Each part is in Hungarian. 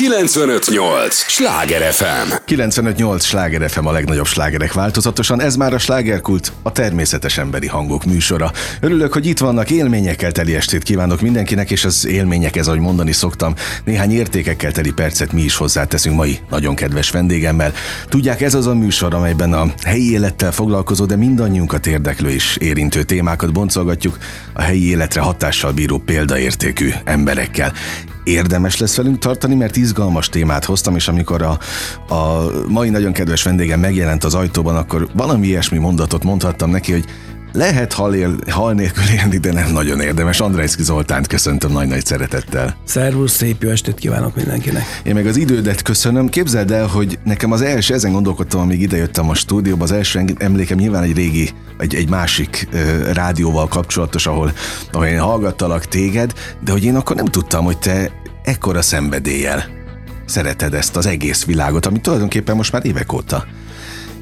958! Sláger FM! 958! Sláger FM a legnagyobb slágerek változatosan, ez már a slágerkult, a természetes emberi hangok műsora. Örülök, hogy itt vannak, élményekkel teli estét kívánok mindenkinek, és az élmények, ez ahogy mondani szoktam, néhány értékekkel teli percet mi is hozzáteszünk mai nagyon kedves vendégemmel. Tudják, ez az a műsor, amelyben a helyi élettel foglalkozó, de mindannyiunkat érdeklő és érintő témákat boncolgatjuk a helyi életre hatással bíró példaértékű emberekkel érdemes lesz velünk tartani, mert izgalmas témát hoztam, és amikor a, a mai nagyon kedves vendégem megjelent az ajtóban, akkor valami ilyesmi mondatot mondhattam neki, hogy lehet hal, él, hal nélkül élni, de nem nagyon érdemes. Andrejszki Zoltánt köszöntöm nagy-nagy szeretettel. Szervusz, szép jó estét kívánok mindenkinek. Én meg az idődet köszönöm. Képzeld el, hogy nekem az első, ezen gondolkodtam, amíg idejöttem a stúdióba, az első emlékem nyilván egy régi, egy, egy másik uh, rádióval kapcsolatos, ahol, ahol én hallgattalak téged, de hogy én akkor nem tudtam, hogy te ekkora szenvedéllyel szereted ezt az egész világot, amit tulajdonképpen most már évek óta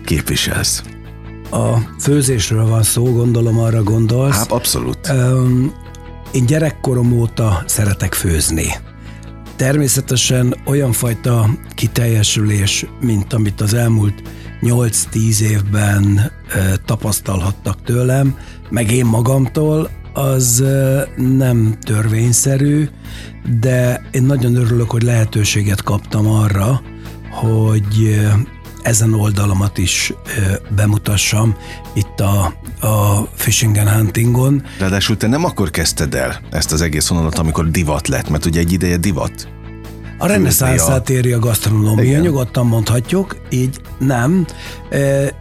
képviselsz. A főzésről van szó, gondolom arra gondolsz. Hát abszolút. Én gyerekkorom óta szeretek főzni. Természetesen olyan fajta kiteljesülés, mint amit az elmúlt 8-10 évben tapasztalhattak tőlem, meg én magamtól, az nem törvényszerű, de én nagyon örülök, hogy lehetőséget kaptam arra, hogy ezen oldalamat is bemutassam itt a, a Fishing and Huntingon. Ráadásul te nem akkor kezdted el ezt az egész vonalat, amikor divat lett, mert ugye egy ideje divat. A reneszánszát éri a gasztronómia, Igen. nyugodtan mondhatjuk, így nem.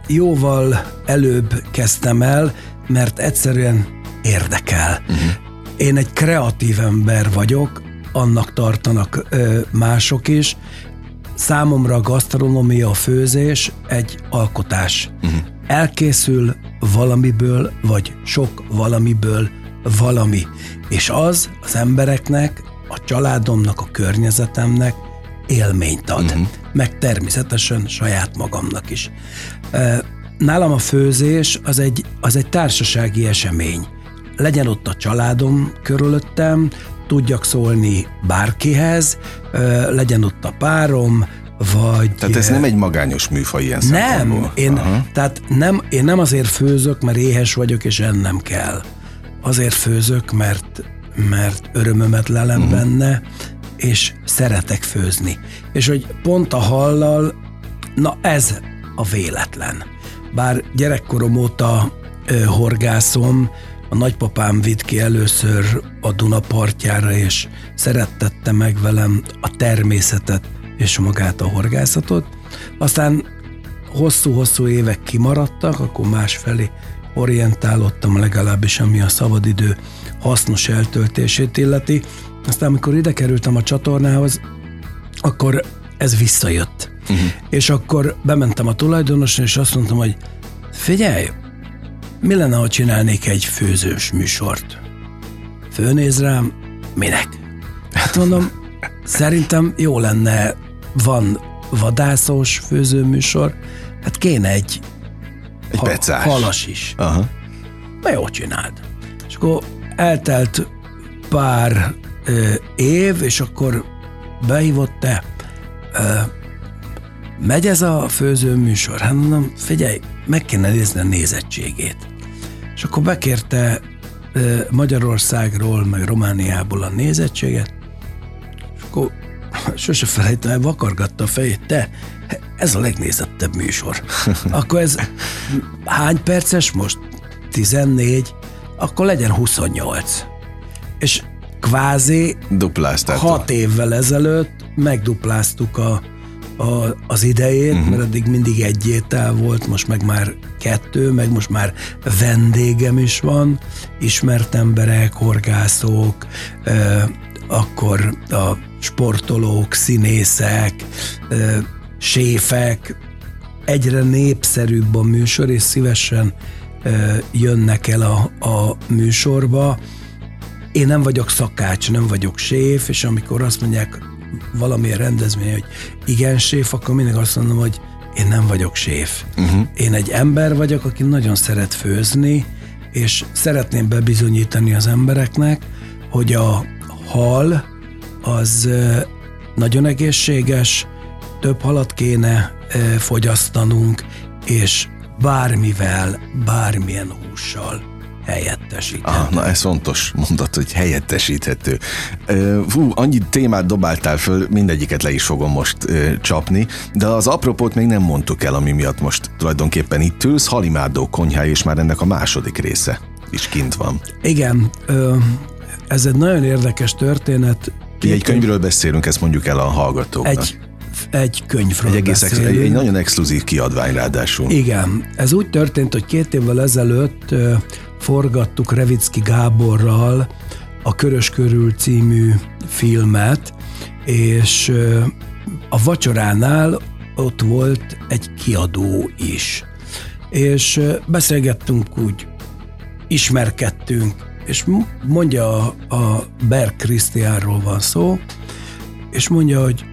Jóval előbb kezdtem el, mert egyszerűen érdekel. Uh-huh. Én egy kreatív ember vagyok, annak tartanak ö, mások is. Számomra a gasztronómia, a főzés egy alkotás. Uh-huh. Elkészül valamiből, vagy sok valamiből valami. És az az embereknek, a családomnak, a környezetemnek élményt ad. Uh-huh. Meg természetesen saját magamnak is. Nálam a főzés az egy, az egy társasági esemény legyen ott a családom körülöttem, tudjak szólni bárkihez, legyen ott a párom, vagy... Tehát ez nem egy magányos műfaj ilyen Nem, én, tehát nem, én nem azért főzök, mert éhes vagyok, és ennem kell. Azért főzök, mert, mert örömömet lelem uh-huh. benne, és szeretek főzni. És hogy pont a hallal, na ez a véletlen. Bár gyerekkorom óta ö, horgászom, a nagypapám vitt ki először a Duna partjára, és szerettette meg velem a természetet és magát a horgászatot. Aztán hosszú-hosszú évek kimaradtak, akkor másfelé orientálottam legalábbis, ami a szabadidő hasznos eltöltését illeti. Aztán, amikor ide kerültem a csatornához, akkor ez visszajött. Uh-huh. És akkor bementem a tulajdonosra, és azt mondtam, hogy figyelj, mi lenne, ha csinálnék egy főzős műsort? Főnéz rám, minek? Hát mondom, szerintem jó lenne, van vadászós főzőműsor, hát kéne egy, egy ha, halas is. Aha. Na jó, csináld. És akkor eltelt pár ö, év, és akkor behívott te, ö, megy ez a főzőműsor? Hát mondom, figyelj, meg kéne nézni a nézettségét. És akkor bekérte Magyarországról, meg Romániából a nézettséget, és akkor sose felejtem el, vakargatta a fejét, te, ez a legnézettebb műsor. Akkor ez hány perces most? 14? Akkor legyen 28. És kvázi Dupláztátok. 6 évvel ezelőtt megdupláztuk a, a, az idejét, uh-huh. mert addig mindig egy étel volt, most meg már kettő, meg most már vendégem is van, ismert emberek, horgászok, euh, akkor a sportolók, színészek, euh, séfek, egyre népszerűbb a műsor, és szívesen euh, jönnek el a, a műsorba. Én nem vagyok szakács, nem vagyok séf, és amikor azt mondják, valamilyen rendezvény, hogy igen séf, akkor mindig azt mondom, hogy én nem vagyok séf. Uh-huh. Én egy ember vagyok, aki nagyon szeret főzni, és szeretném bebizonyítani az embereknek, hogy a hal az nagyon egészséges, több halat kéne fogyasztanunk, és bármivel, bármilyen hússal helyettesíthető. Ah, na ez fontos mondat, hogy helyettesíthető. Fú, annyi témát dobáltál föl, mindegyiket le is fogom most uh, csapni, de az apropót még nem mondtuk el, ami miatt most tulajdonképpen itt ülsz, Halimádó konyhá, és már ennek a második része is kint van. Igen, ez egy nagyon érdekes történet. Két egy könyvről beszélünk, ezt mondjuk el a hallgatóknak. Egy egy könyvről egy, egész ex, egy, egy nagyon exkluzív kiadvány ráadásul. Igen, ez úgy történt, hogy két évvel ezelőtt forgattuk Revicki Gáborral a Körös Körül című filmet, és a vacsoránál ott volt egy kiadó is. És beszélgettünk úgy, ismerkedtünk, és mondja a, a Berg Krisztiánról van szó, és mondja, hogy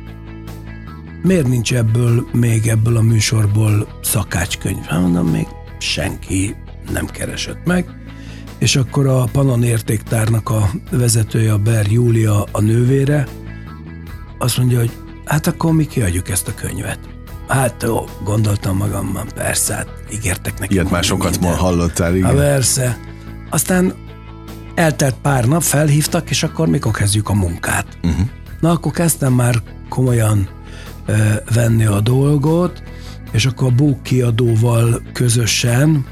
miért nincs ebből még ebből a műsorból szakácskönyv? Hát mondom, még senki nem keresett meg. És akkor a Panon értéktárnak a vezetője, a Ber Júlia, a nővére, azt mondja, hogy hát akkor mi kiadjuk ezt a könyvet. Hát jó, gondoltam magamban, persze, hát ígértek neki. Ilyet már sokat ma hallottál, igen. Ha persze. Aztán eltelt pár nap, felhívtak, és akkor mikor kezdjük a munkát. Uh-huh. Na, akkor kezdtem már komolyan venni a dolgot, és akkor a Bók kiadóval közösen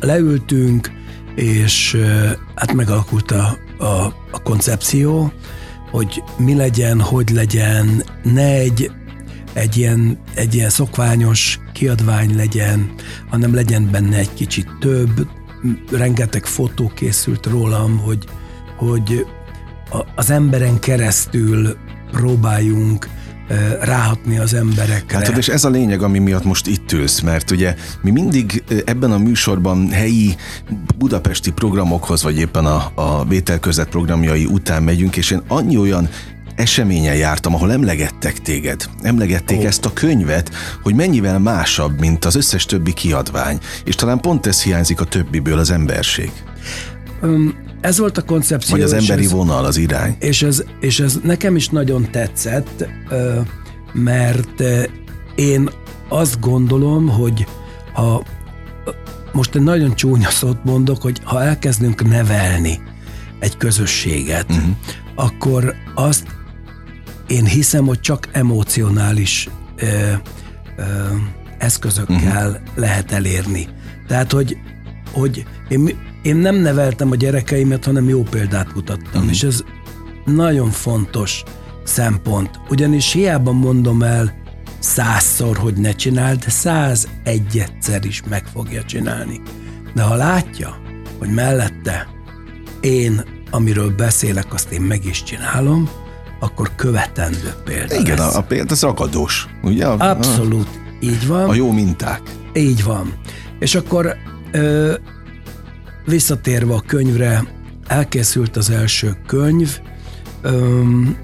leültünk, és hát megalakult a, a, a koncepció, hogy mi legyen, hogy legyen, ne egy, egy, ilyen, egy ilyen szokványos kiadvány legyen, hanem legyen benne egy kicsit több, rengeteg fotó készült rólam, hogy, hogy az emberen keresztül próbáljunk ráhatni az emberekre. Hát, és ez a lényeg, ami miatt most itt ülsz, mert ugye mi mindig ebben a műsorban helyi budapesti programokhoz, vagy éppen a, a vételközet programjai után megyünk, és én annyi olyan eseményen jártam, ahol emlegettek téged, emlegették oh. ezt a könyvet, hogy mennyivel másabb, mint az összes többi kiadvány, és talán pont ez hiányzik a többiből az emberség. Um, ez volt a koncepció. Vagy az emberi ez, vonal, az irány. És ez, és ez nekem is nagyon tetszett, mert én azt gondolom, hogy ha most egy nagyon csúnya szót mondok, hogy ha elkezdünk nevelni egy közösséget, uh-huh. akkor azt én hiszem, hogy csak emocionális ö, ö, eszközökkel uh-huh. lehet elérni. Tehát, hogy, hogy én én nem neveltem a gyerekeimet, hanem jó példát mutattam, mm. és ez nagyon fontos szempont. Ugyanis hiába mondom el százszor, hogy ne csináld, de száz egyszer is meg fogja csinálni. De ha látja, hogy mellette én, amiről beszélek, azt én meg is csinálom, akkor követendő példa Igen, lesz. a, a példa az akadós, ugye? Abszolút, így van. A jó minták. Így van. És akkor ö, Visszatérve a könyvre, elkészült az első könyv. Öm,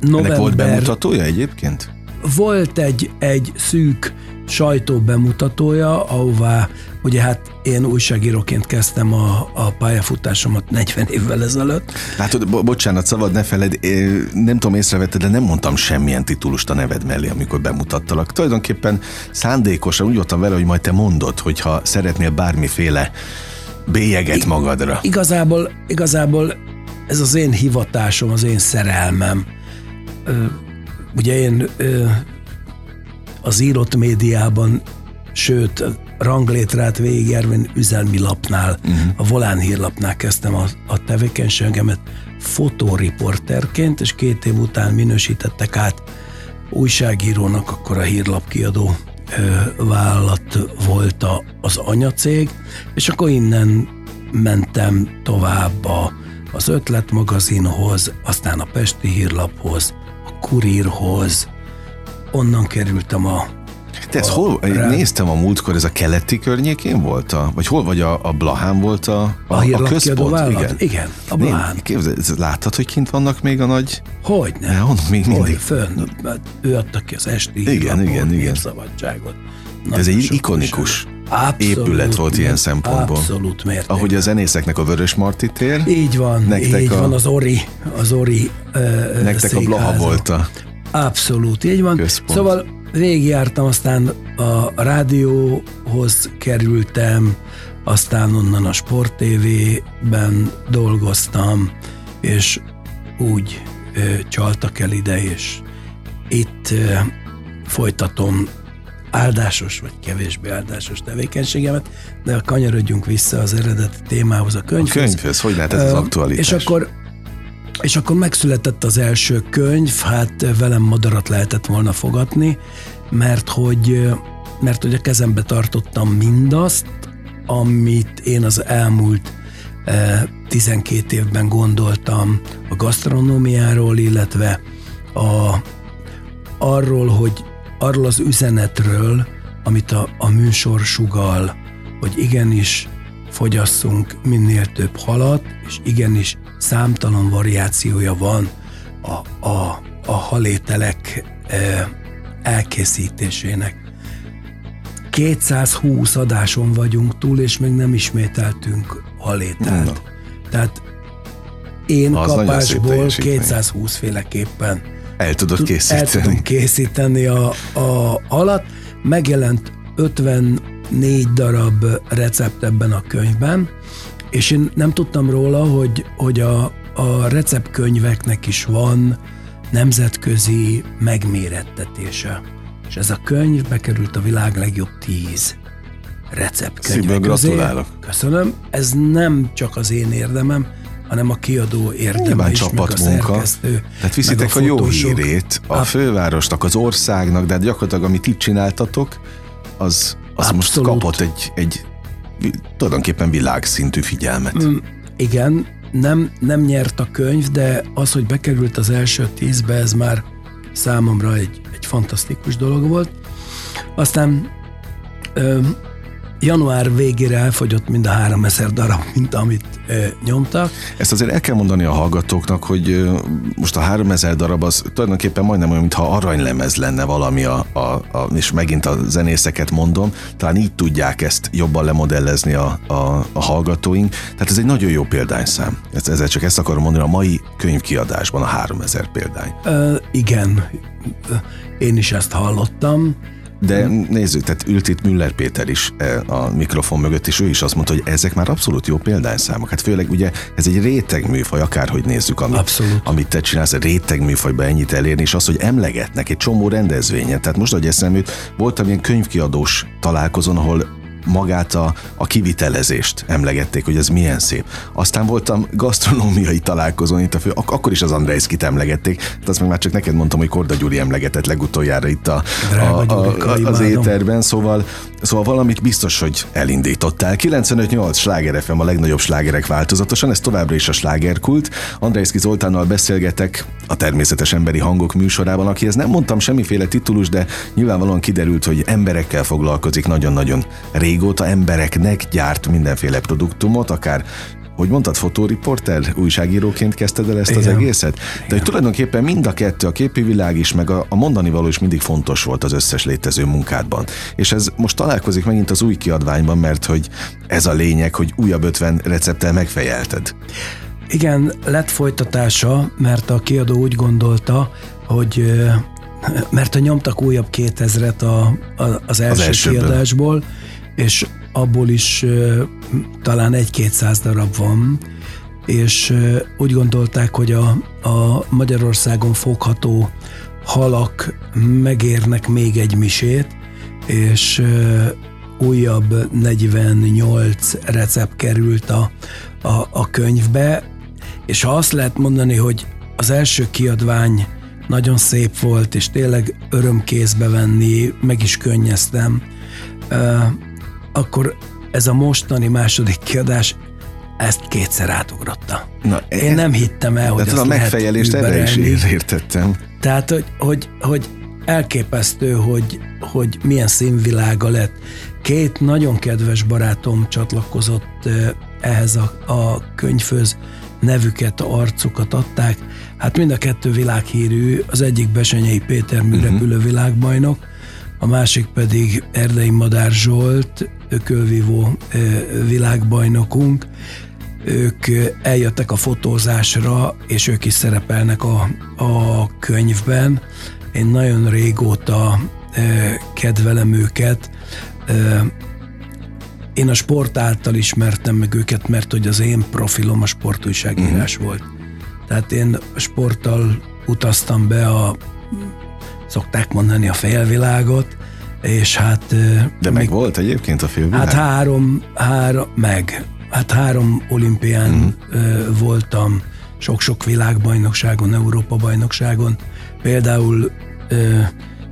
november, Ennek volt bemutatója egyébként? Volt egy, egy szűk sajtó bemutatója, ahová ugye hát én újságíróként kezdtem a, a pályafutásomat 40 évvel ezelőtt. Látod, bo- bocsánat, szabad ne feled, nem tudom észrevetted, de nem mondtam semmilyen titulust a neved mellé, amikor bemutattalak. Tulajdonképpen szándékosan úgy voltam vele, hogy majd te mondod, hogyha szeretnél bármiféle bélyeget magadra. Igazából, igazából ez az én hivatásom, az én szerelmem. Ugye én az írott médiában, sőt, ranglétrát végigjárvén üzelmi lapnál, uh-huh. a Volán hírlapnál kezdtem a, a tevékenységemet fotóriporterként, és két év után minősítettek át újságírónak, akkor a hírlapkiadó vállalat volt a, az anyacég, és akkor innen mentem tovább a, az ötletmagazinhoz, aztán a Pesti hírlaphoz, a Kurírhoz, onnan kerültem a te ezt hol, rá... néztem a múltkor, ez a keleti környékén volt? A, vagy hol, vagy a, a Blahán volt a, a, a, a központ? Igen. Igen, a Blahán. Képzel, láttad, hogy kint vannak még a nagy... Hogyne. Ja, onnan még mindig. Hogy, fönn, ő adta ki az esti igen, igen, igen. szabadságot. ez egy ikonikus Abszolút, épület volt ilyen szempontból. Abszolút mértékben. Ahogy a zenészeknek a Vörös Marti tér, Így van, Nektek így a- van, az Ori, az Ori ö, nektek a Blaha székháza. volt a Abszolút, így van. Központ. Szóval végigjártam, aztán a rádióhoz kerültem, aztán onnan a Sport TV-ben dolgoztam, és úgy ö, csaltak el ide, és itt ö, folytatom áldásos vagy kevésbé áldásos tevékenységemet, de kanyarodjunk vissza az eredeti témához, a a könyvhöz. könyvhöz. Hogy lehet ez az aktualitás? És akkor, és akkor megszületett az első könyv, hát velem madarat lehetett volna fogatni, mert hogy, mert hogy a kezembe tartottam mindazt, amit én az elmúlt eh, 12 évben gondoltam a gasztronómiáról, illetve a, arról, hogy arról az üzenetről, amit a, a műsor sugal, hogy igenis fogyasszunk minél több halat, és igenis számtalan variációja van a, a, a halételek e, elkészítésének. 220 adáson vagyunk túl, és még nem ismételtünk halételt. Na. Tehát én szép kapásból teljesítmény. 220 féleképpen El tudod el készíteni. tudom készíteni a, a halat. Megjelent 54 darab recept ebben a könyvben, és én nem tudtam róla, hogy, hogy a, a receptkönyveknek is van nemzetközi megmérettetése. És ez a könyv bekerült a világ legjobb tíz receptkönyve Szívből közé. gratulálok. Köszönöm. Ez nem csak az én érdemem, hanem a kiadó érdeme is, meg a szerkesztő, Tehát viszitek meg a, jó hírét a fővárosnak, az országnak, de hát gyakorlatilag amit itt csináltatok, az, az most kapott egy, egy tulajdonképpen világszintű figyelmet. Mm, Igen, nem, nem nyert a könyv, de az, hogy bekerült az első tízbe, ez már számomra egy, egy fantasztikus dolog volt. Aztán január végére elfogyott mind a 3000 darab, mint amit ö, nyomtak. Ezt azért el kell mondani a hallgatóknak, hogy ö, most a 3000 darab az tulajdonképpen majdnem olyan, mintha aranylemez lenne valami, a, a, a, és megint a zenészeket mondom, talán így tudják ezt jobban lemodellezni a, a, a hallgatóink. Tehát ez egy nagyon jó példányszám. Ez, ezzel csak ezt akarom mondani, a mai könyvkiadásban a 3000 példány. Ö, igen, én is ezt hallottam. De nézzük, tehát ült itt Müller Péter is eh, a mikrofon mögött, és ő is azt mondta, hogy ezek már abszolút jó példányszámok. Hát főleg ugye ez egy réteg műfaj, akárhogy nézzük, amit, Abszolút. amit te csinálsz, réteg műfajba ennyit elérni, és az, hogy emlegetnek egy csomó rendezvényen. Tehát most, hogy eszem jut, voltam ilyen könyvkiadós találkozón, ahol magát a, a kivitelezést emlegették, hogy ez milyen szép. Aztán voltam gasztronómiai találkozón itt a fő, ak- akkor is az Andrejszkit emlegették, hát azt meg már csak neked mondtam, hogy Korda Gyuri emlegetett legutoljára itt a, Drága a, a, Gyurika, a, az éterben, szóval, szóval valamit biztos, hogy elindítottál. 95-8 sláger FM a legnagyobb slágerek változatosan, ez továbbra is a slágerkult. Andrejszki Zoltánnal beszélgetek a természetes emberi hangok műsorában, akihez nem mondtam semmiféle titulus, de nyilvánvalóan kiderült, hogy emberekkel foglalkozik nagyon-nagyon régóta, embereknek gyárt mindenféle produktumot, akár hogy mondtad, fotóriporter, újságíróként kezdted el ezt az Igen. egészet? De hogy tulajdonképpen mind a kettő, a képi világ is, meg a, a mondani való is mindig fontos volt az összes létező munkádban. És ez most találkozik megint az új kiadványban, mert hogy ez a lényeg, hogy újabb 50 recepttel megfejelted. Igen, lett folytatása, mert a kiadó úgy gondolta, hogy mert a nyomtak újabb 2000-et a, a, az első elsőből. kiadásból, és abból is talán egy-kétszáz darab van, és úgy gondolták, hogy a, a Magyarországon fogható halak megérnek még egy misét, és újabb 48 recept került a, a, a könyvbe, és ha azt lehet mondani, hogy az első kiadvány nagyon szép volt, és tényleg örömkézbe venni, meg is könnyeztem, akkor ez a mostani második kiadás ezt kétszer átugrotta. Na, Én nem hittem el, hogy azt a megfejelést erre is értettem. Tehát, hogy, hogy, hogy elképesztő, hogy, hogy milyen színvilága lett. Két nagyon kedves barátom csatlakozott eh, ehhez a, a könyvhöz, nevüket, arcukat adták. Hát mind a kettő világhírű, az egyik Besenyei Péter műrepülő világbajnok, a másik pedig Erdei Madár Zsolt, ökölvívó világbajnokunk, ők eljöttek a fotózásra, és ők is szerepelnek a, a könyvben. Én nagyon régóta kedvelem őket. Én a sport által ismertem meg őket, mert hogy az én profilom a sportújságírás uh-huh. volt. Tehát én sporttal utaztam be a, szokták mondani, a félvilágot, és hát... De meg, meg volt egyébként a félvilág? Hát három, három, meg. Hát három olimpián uh-huh. voltam, sok-sok világbajnokságon, Európa-bajnokságon. Például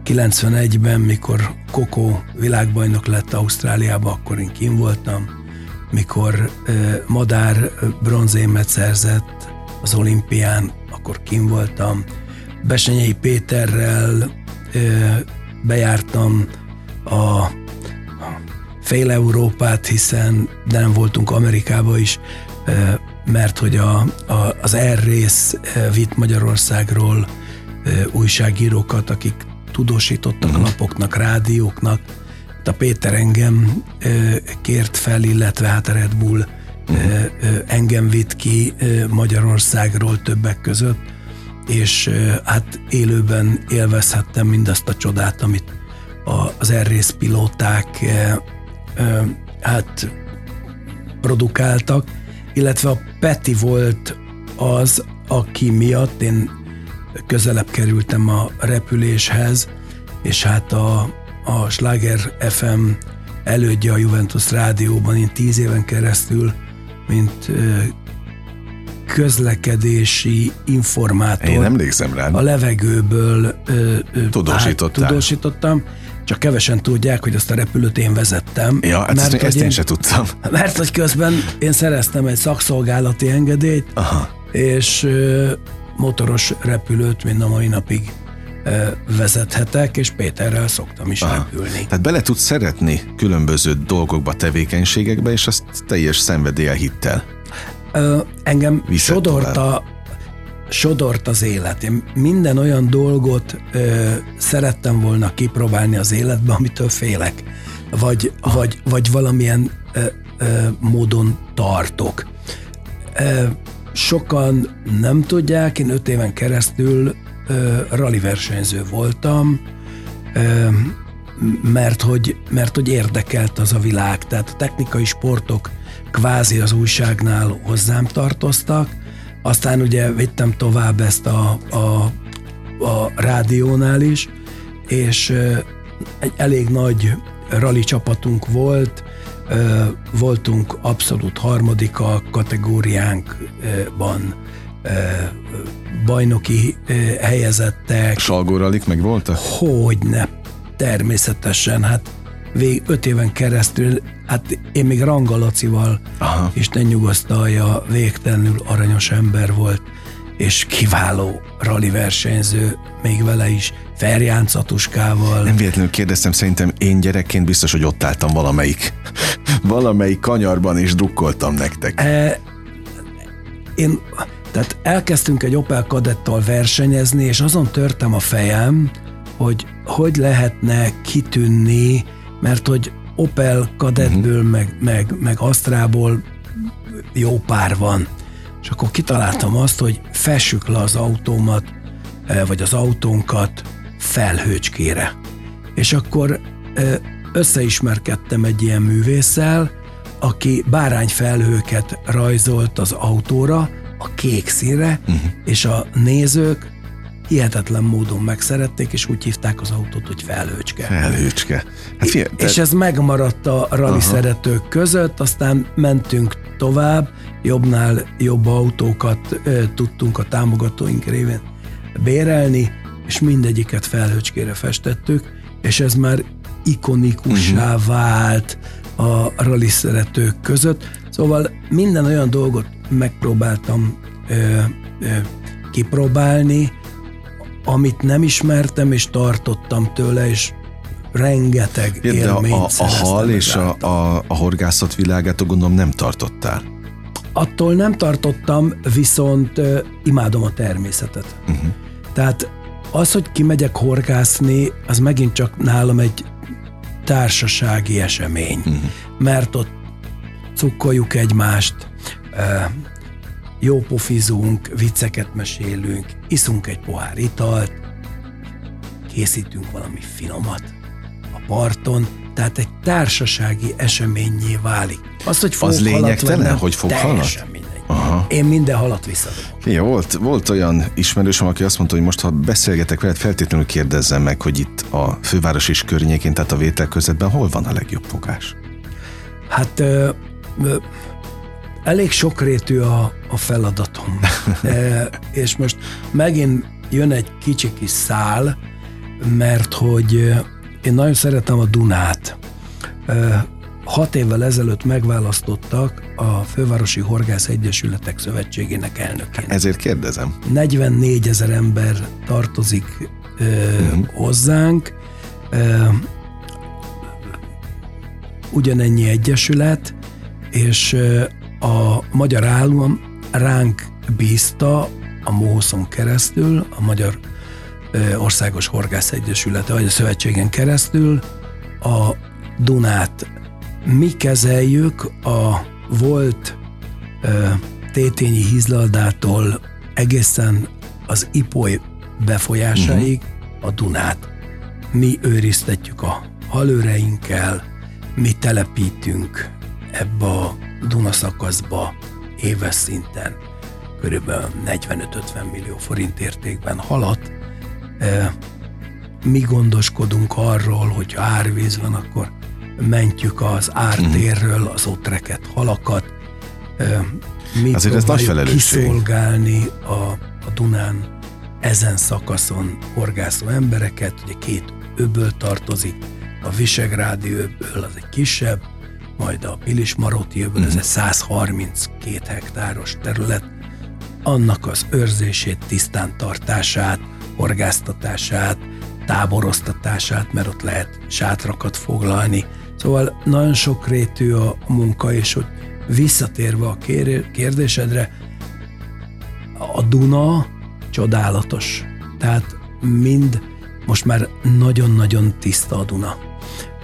91-ben, mikor Koko világbajnok lett Ausztráliába, akkor én kim voltam. Mikor Madár bronzémet szerzett az olimpián, akkor kim voltam. Besenyei Péterrel bejártam a fél Európát, hiszen de nem voltunk Amerikába is, mert hogy a, a, az R rész vitt Magyarországról újságírókat, akik tudósítottak uh-huh. lapoknak, rádióknak. A Péter engem kért fel, illetve hát a Red Bull uh-huh. engem vitt ki Magyarországról többek között, és hát élőben élvezhettem mindazt a csodát, amit az R pilóták hát produkáltak, illetve a Peti volt az, aki miatt én közelebb kerültem a repüléshez, és hát a, a Schlager FM elődje a Juventus rádióban, én tíz éven keresztül, mint közlekedési informátor. Én emlékszem rá. A levegőből Tudósítottál. Hát, tudósítottam csak kevesen tudják, hogy azt a repülőt én vezettem. Ja, hát mert, ezt, ezt én, én sem tudtam. Mert hogy közben én szereztem egy szakszolgálati engedélyt, Aha. és motoros repülőt mind a mai napig vezethetek, és Péterrel szoktam is Aha. repülni. Tehát bele tudsz szeretni különböző dolgokba, tevékenységekbe, és azt teljes szenvedéllyel hittel. Ö, engem sodorta sodort az élet. Én minden olyan dolgot ö, szerettem volna kipróbálni az életbe, amitől félek, vagy, vagy, vagy valamilyen ö, ö, módon tartok. Ö, sokan nem tudják, én öt éven keresztül ö, rally versenyző voltam, ö, mert hogy, mert hogy érdekelt az a világ. Tehát a technikai sportok kvázi az újságnál hozzám tartoztak, aztán ugye vittem tovább ezt a, a, a rádiónál is, és egy elég nagy rally csapatunk volt, voltunk abszolút harmadik a kategóriánkban, bajnoki helyezettek. Salgóralik meg voltak? Hogyne, természetesen, hát vég, öt éven keresztül, hát én még Rangalacival, Aha. Isten nyugasztalja, végtelenül aranyos ember volt, és kiváló rally versenyző, még vele is, Ferján Catuskával. Nem véletlenül kérdeztem, szerintem én gyerekként biztos, hogy ott álltam valamelyik, valamelyik kanyarban, és drukkoltam nektek. E, én, tehát elkezdtünk egy Opel Kadettal versenyezni, és azon törtem a fejem, hogy hogy lehetne kitűnni mert hogy Opel kadettből, uh-huh. meg, meg, meg Asztrából jó pár van. És akkor kitaláltam azt, hogy fessük le az autómat, eh, vagy az autónkat felhőcskére. És akkor eh, összeismerkedtem egy ilyen művésszel, aki bárányfelhőket rajzolt az autóra, a kék színre, uh-huh. és a nézők hihetetlen módon megszerették, és úgy hívták az autót, hogy felhőcske. Felhőcske. Hát fia, te... És ez megmaradt a rally Aha. szeretők között, aztán mentünk tovább, jobbnál jobb autókat ö, tudtunk a támogatóink révén bérelni, és mindegyiket felhőcskére festettük, és ez már ikonikussá uh-huh. vált a rally szeretők között. Szóval minden olyan dolgot megpróbáltam ö, ö, kipróbálni, amit nem ismertem, és tartottam tőle, és rengeteg ja, élményt a, a, a hal és a, a, a horgászat világát gondolom nem tartottál. Attól nem tartottam, viszont uh, imádom a természetet. Uh-huh. Tehát az, hogy kimegyek horgászni, az megint csak nálam egy társasági esemény, uh-huh. mert ott cukkoljuk egymást, jó pofizunk, vicceket mesélünk, iszunk egy pohár italt, készítünk valami finomat a parton, tehát egy társasági eseményé válik. Az, hogy fog Az lényegtelen, hogy fog halat? Aha. Én minden halat visszadom. Ja, volt, volt olyan ismerősöm, aki azt mondta, hogy most, ha beszélgetek veled, feltétlenül kérdezzem meg, hogy itt a főváros is környékén, tehát a vétel közvetben hol van a legjobb fogás? Hát ö, ö, elég sokrétű a, a feladatom. e, és most megint jön egy kicsi kis szál, mert hogy én nagyon szeretem a Dunát. E, hat évvel ezelőtt megválasztottak a Fővárosi Horgász Egyesületek Szövetségének elnökének. Ezért kérdezem. 44 ezer ember tartozik ö, uh-huh. hozzánk, ö, ugyanennyi egyesület, és ö, a Magyar Állam ránk bízta a MOHOSZon keresztül, a Magyar Országos Horgász Egyesület, vagy a Szövetségen keresztül a Dunát mi kezeljük a volt Tétényi hízlaldától egészen az Ipoly befolyásaig uh-huh. a Dunát. Mi őriztetjük a halőreinkkel, mi telepítünk ebbe a Duna szakaszba éves szinten körülbelül 45-50 millió forint értékben halat. Mi gondoskodunk arról, hogy ha árvíz van, akkor mentjük az ártérről az ott halakat, mi Azért ez nagy felelősség. kiszolgálni a, a Dunán ezen szakaszon horgászó embereket, ugye két öböl tartozik, a Visegrádi öböl az egy kisebb, majd a Pilis-Maróti mm. ez egy 132 hektáros terület, annak az őrzését, tisztán tartását, horgáztatását, táboroztatását, mert ott lehet sátrakat foglalni, Szóval nagyon sok rétű a munka, és hogy visszatérve a kérdésedre, a Duna csodálatos. Tehát mind most már nagyon-nagyon tiszta a Duna.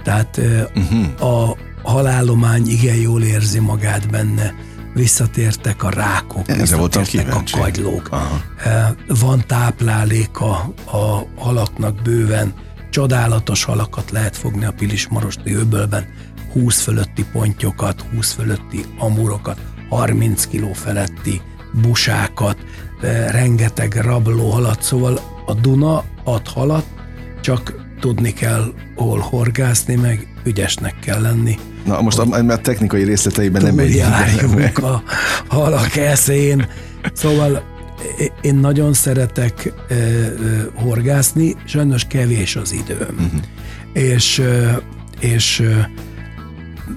Tehát uh-huh. a halálomány igen jól érzi magát benne, visszatértek a rákok, Ezzel visszatértek a kagylók. Aha. Van táplálék a, a halaknak bőven, Csodálatos halakat lehet fogni a Pilis-Marosti öbölben, 20 fölötti pontyokat, 20 fölötti amurokat, 30 kiló feletti busákat, rengeteg rabló halat, szóval a Duna ad halat, csak tudni kell hol horgászni, meg ügyesnek kell lenni. Na most a, a technikai részleteiben nem megyünk. a halak eszén. Szóval én nagyon szeretek ö, ö, horgászni, sajnos kevés az időm. Uh-huh. És, ö, és ö,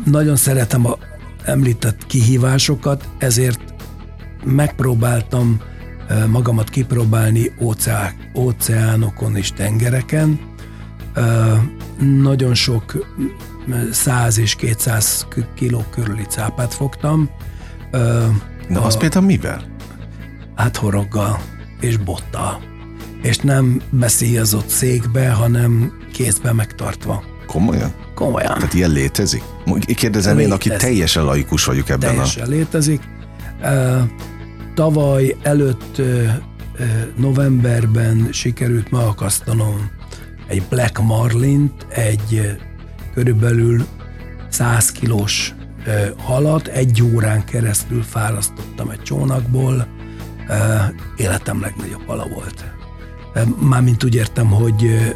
nagyon szeretem a említett kihívásokat, ezért megpróbáltam ö, magamat kipróbálni óceá, óceánokon és tengereken. Nagyon sok 100 és 200 kiló körüli cápát fogtam. Ö, Na, az például mivel? hát horoggal és bottal. És nem beszélyezott székbe, hanem kézbe megtartva. Komolyan? Komolyan. Tehát ilyen létezik? Kérdezem létezik. én, aki teljesen laikus vagyok ebben teljesen a... létezik. Tavaly előtt novemberben sikerült megakasztanom egy Black Marlint, egy körülbelül 100 kilós halat, egy órán keresztül fárasztottam egy csónakból, életem legnagyobb hala volt. Mármint úgy értem, hogy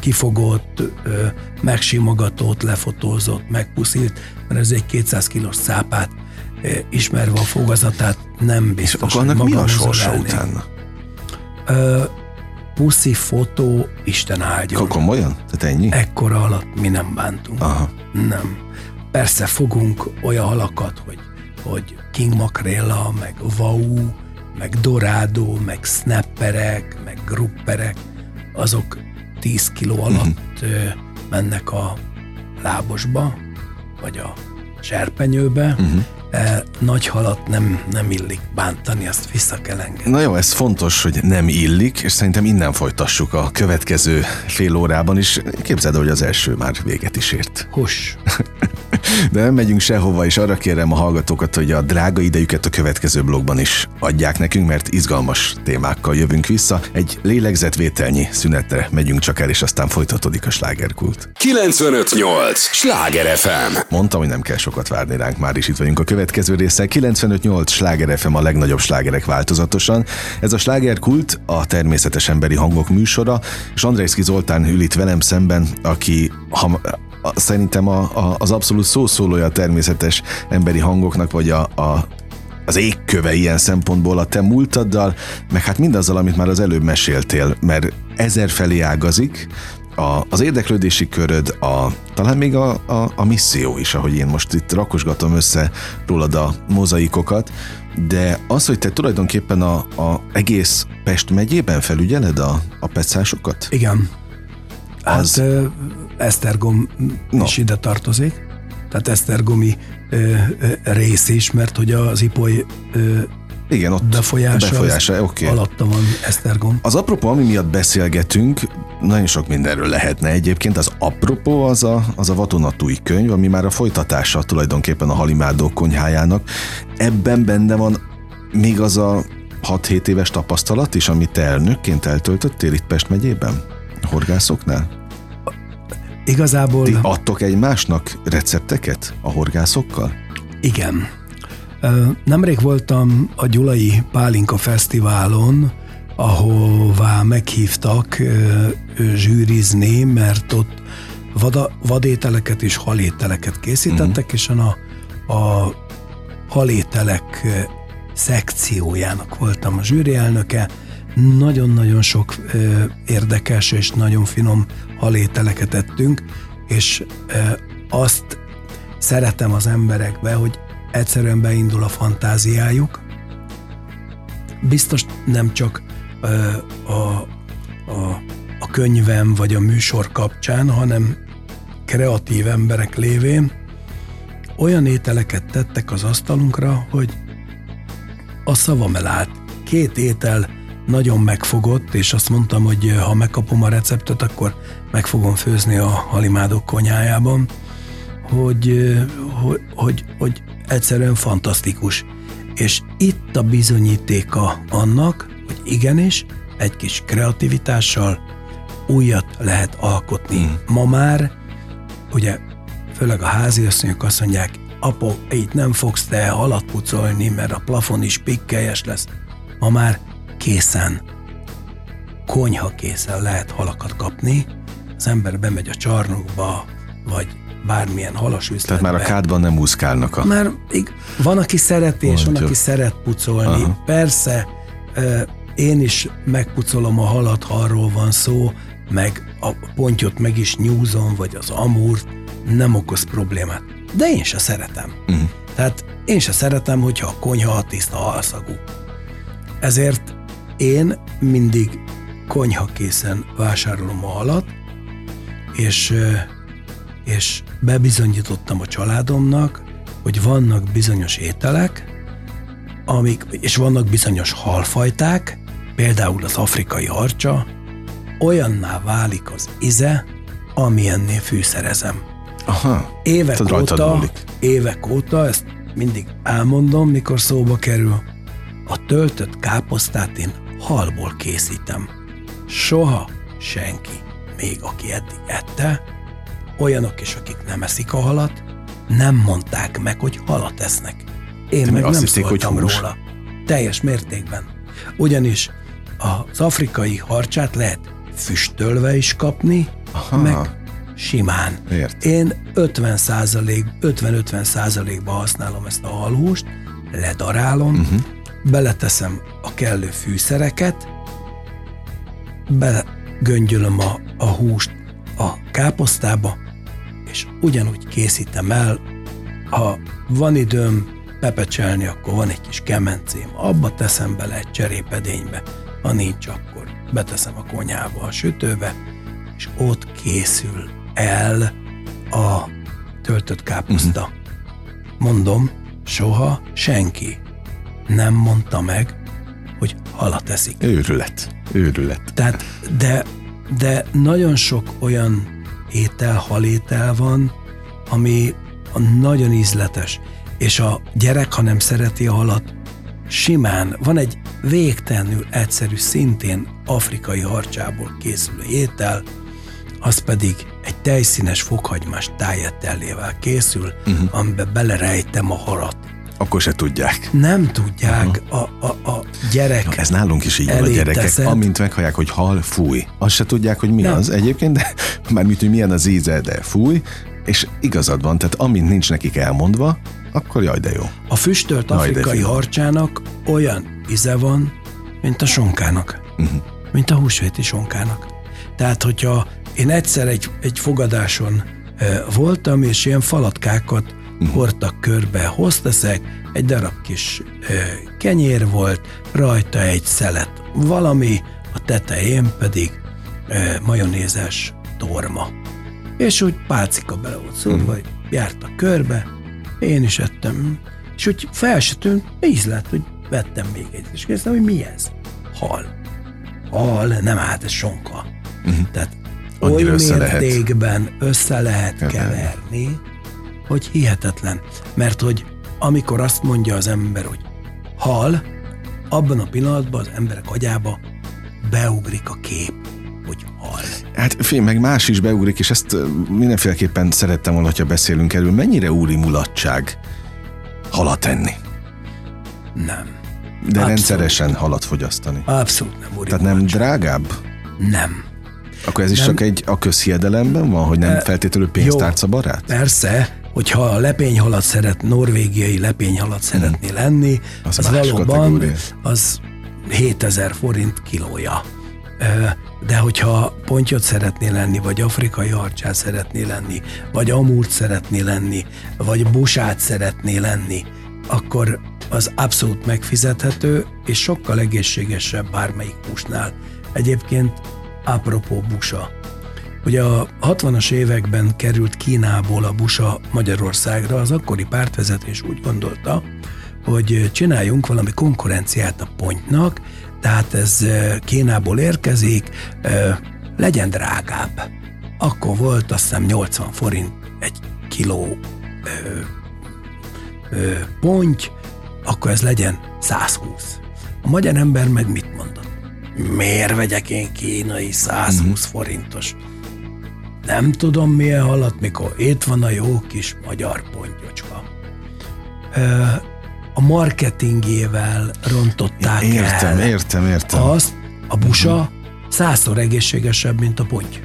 kifogott, megsimogatott, lefotózott, megpuszilt, mert ez egy 200 kilós szápát, ismerve a fogazatát, nem biztos, És akkor annak mi a sorsa utána? Puszi fotó, Isten áldjon. Komolyan? Tehát ennyi? Ekkora alatt mi nem bántunk. Aha. Nem. Persze fogunk olyan halakat, hogy, hogy King Makrela, meg Vau, meg dorádó, meg snapperek, meg grupperek, azok 10 kiló alatt uh-huh. mennek a lábosba, vagy a serpenyőbe. Uh-huh. E, nagy halat nem, nem illik bántani, azt vissza kell engedni. Na jó, ez fontos, hogy nem illik, és szerintem innen folytassuk a következő fél órában is. Képzeld, hogy az első már véget is ért. Hus. De nem megyünk sehova, és arra kérem a hallgatókat, hogy a drága idejüket a következő blogban is adják nekünk, mert izgalmas témákkal jövünk vissza. Egy lélegzetvételnyi szünetre megyünk csak el, és aztán folytatódik a slágerkult. 958! Sláger FM! Mondtam, hogy nem kell sokat várni ránk, már is itt vagyunk a következő része. 958 Sláger FM a legnagyobb slágerek változatosan. Ez a slágerkult a természetes emberi hangok műsora, és Andrejszki Zoltán ül itt velem szemben, aki ha, a, szerintem a, a, az abszolút szószólója a természetes emberi hangoknak, vagy a, a az égköve ilyen szempontból a te múltaddal, meg hát mindazzal, amit már az előbb meséltél, mert ezer felé ágazik, a, az érdeklődési köröd, a, talán még a, a, a misszió is, ahogy én most itt rakosgatom össze rólad a mozaikokat, de az, hogy te tulajdonképpen a, a egész Pest megyében felügyeled a, a pecásokat? Igen. Hát az... Esztergom no. is ide tartozik, tehát Esztergomi ö, ö, rész is, mert hogy az Ipoly ö, igen, ott befolyása, befolyása okay. alatta van Esztergom. Az apropó, ami miatt beszélgetünk, nagyon sok mindenről lehetne egyébként. Az apropó az a, az a Vatonatúj könyv, ami már a folytatása tulajdonképpen a Halimádók konyhájának. Ebben benne van még az a 6-7 éves tapasztalat is, amit te elnökként eltöltöttél itt Pest megyében? Horgászoknál? Igazából... Ti adtok egymásnak recepteket a horgászokkal? Igen. Nemrég voltam a Gyulai Pálinka Fesztiválon, ahová meghívtak zsűrizni, mert ott vada, vadételeket és halételeket készítettek, uh-huh. és a, a halételek szekciójának voltam a zsűri elnöke. Nagyon-nagyon sok ö, érdekes és nagyon finom halételeket ettünk, és ö, azt szeretem az emberekbe, hogy egyszerűen beindul a fantáziájuk. Biztos nem csak ö, a, a, a könyvem vagy a műsor kapcsán, hanem kreatív emberek lévén olyan ételeket tettek az asztalunkra, hogy a szavam elállt. Két étel nagyon megfogott, és azt mondtam, hogy eh, ha megkapom a receptet, akkor meg fogom főzni a halimádok konyájában, hogy, eh, hogy, hogy, hogy egyszerűen fantasztikus. És itt a bizonyítéka annak, hogy igenis, egy kis kreativitással újat lehet alkotni. Mm. Ma már, ugye, főleg a háziasszonyok azt mondják, apo, itt nem fogsz te halat pucolni, mert a plafon is pikkelyes lesz. Ma már készen, konyha készen lehet halakat kapni, az ember bemegy a csarnokba, vagy bármilyen halas üzletbe. Tehát már a kádban nem úszkálnak a... Már van, aki szereti, és van, aki szeret pucolni. Aha. Persze, én is megpucolom a halat, ha arról van szó, meg a pontyot meg is nyúzom, vagy az amúrt, nem okoz problémát. De én se szeretem. Uh-huh. Tehát én se szeretem, hogyha a konyha a tiszta halszagú. Ezért én mindig konyha készen vásárolom a halat, és, és bebizonyítottam a családomnak, hogy vannak bizonyos ételek, amik, és vannak bizonyos halfajták, például az afrikai harcsa, olyanná válik az ize, amilyennél fűszerezem. Aha, évek óta, évek óta, ezt mindig elmondom, mikor szóba kerül, a töltött káposztát én halból készítem. Soha senki, még aki eddig ette, olyanok is, akik nem eszik a halat, nem mondták meg, hogy halat esznek. Én meg nem hiszik, szóltam hogy róla. Teljes mértékben. Ugyanis az afrikai harcsát lehet füstölve is kapni, Aha. meg simán. Ért. Én 50 50-50 százalékba használom ezt a halhúst, ledarálom, uh-huh beleteszem a kellő fűszereket, belegöngyölöm a, a húst a káposztába, és ugyanúgy készítem el, ha van időm pepecselni, akkor van egy kis kemencém, abba teszem bele egy cserépedénybe, ha nincs, akkor beteszem a konyhába, a sütőbe, és ott készül el a töltött káposzta. Uh-huh. Mondom, soha senki nem mondta meg, hogy halat eszik. Őrület. Őrület. Tehát, de, de nagyon sok olyan étel, halétel van, ami nagyon ízletes, és a gyerek, ha nem szereti a halat, simán van egy végtelenül egyszerű, szintén afrikai harcsából készülő étel, az pedig egy tejszínes fokhagymás tájettellével készül, uh-huh. amiben belerejtem a halat. Akkor se tudják. Nem tudják a, a, a gyerek. Na, ez nálunk is így van a gyerekek. Teszed. Amint meghallják, hogy hal, fúj. Azt se tudják, hogy mi Nem. az egyébként, de mármint, hogy milyen az íze, de fúj, és igazad van, tehát amint nincs nekik elmondva, akkor jaj, de jó. A füstölt jaj, afrikai harcsának olyan íze van, mint a sonkának. Uh-huh. Mint a húsvéti sonkának. Tehát, hogyha én egyszer egy, egy fogadáson e, voltam, és ilyen falatkákat. Hordtak körbe, hozteszek, egy darab kis e, kenyér volt, rajta egy szelet valami, a tetején pedig e, majonézes torma. És úgy pálcika bele volt szólva, uh-huh. jártak körbe, én is ettem, és úgy fel se tűnt, íz lett, hogy vettem még egy, és kérdeztem, hogy mi ez? Hal. Hal, nem hát ez sonka. Uh-huh. Tehát oly össze mértékben lehet. össze lehet keverni, hogy hihetetlen. Mert hogy amikor azt mondja az ember, hogy hal, abban a pillanatban az emberek agyába beugrik a kép, hogy hal. Hát fél, meg más is beugrik, és ezt mindenféleképpen szerettem volna, ha beszélünk erről. Mennyire úri mulatság halat enni? Nem. De Abszolút. rendszeresen halat fogyasztani. Abszolút nem úri Tehát nem drágább? Nem. Akkor ez is nem. csak egy a közhiedelemben van, hogy nem e, feltétlenül pénztárca barát? Persze, hogyha a lepényhalat szeret, norvégiai lepényhalat szeretné hmm. lenni, az, az valóban kategória. az 7000 forint kilója. De hogyha pontyot szeretné lenni, vagy afrikai harcsát szeretné lenni, vagy amúrt szeretné lenni, vagy busát szeretné lenni, akkor az abszolút megfizethető, és sokkal egészségesebb bármelyik húsnál. Egyébként apropó busa. Ugye a 60-as években került Kínából a busa Magyarországra, az akkori pártvezetés úgy gondolta, hogy csináljunk valami konkurenciát a pontnak, tehát ez Kínából érkezik, legyen drágább. Akkor volt azt hiszem 80 forint egy kiló ö, ö, ponty, akkor ez legyen 120. A magyar ember meg mit mondott? Miért vegyek én kínai 120 mm-hmm. forintos? Nem tudom milyen halat, mikor itt van a jó kis magyar pontyocska. A marketingével rontották értem, el. Értem, értem, Azt a busa százszor egészségesebb, mint a ponty.